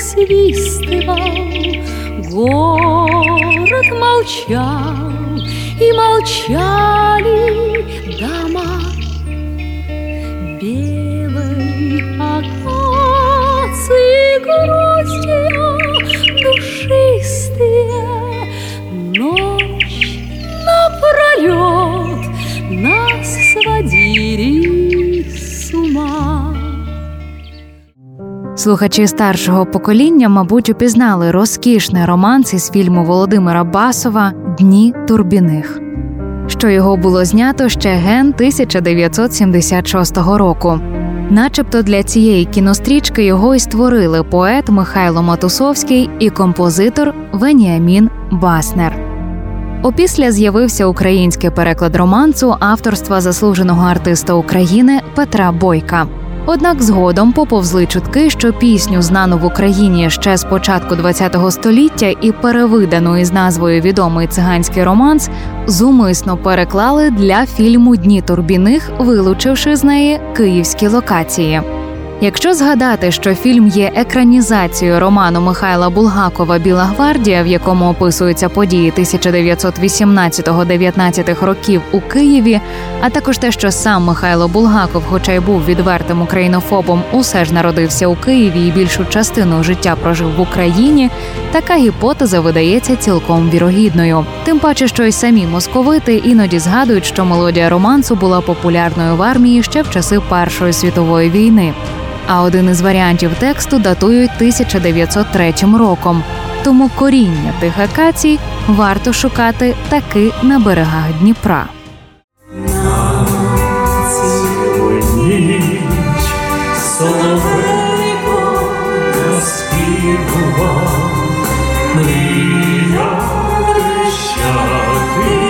насвистывал, Город молчал, и молчали Слухачі старшого покоління, мабуть, упізнали розкішний романс із фільму Володимира Басова Дні турбіних, що його було знято ще ген 1976 року. Начебто для цієї кінострічки його й створили поет Михайло Матусовський і композитор Веніамін Баснер. Опісля з'явився український переклад романсу авторства заслуженого артиста України Петра Бойка. Однак згодом поповзли чутки, що пісню, знану в Україні ще з початку ХХ століття і перевидану із назвою відомий циганський романс, зумисно переклали для фільму Дні турбіних, вилучивши з неї київські локації. Якщо згадати, що фільм є екранізацією роману Михайла Булгакова Біла гвардія, в якому описуються події 1918-19 років у Києві, а також те, що сам Михайло Булгаков, хоча й був відвертим українофобом, усе ж народився у Києві і більшу частину життя прожив в Україні, така гіпотеза видається цілком вірогідною. Тим паче, що й самі московити іноді згадують, що мелодія романсу була популярною в армії ще в часи Першої світової війни. А один із варіантів тексту датують 1903 роком. Тому коріння тих акацій варто шукати таки на берегах Дніпра. Мрія прищати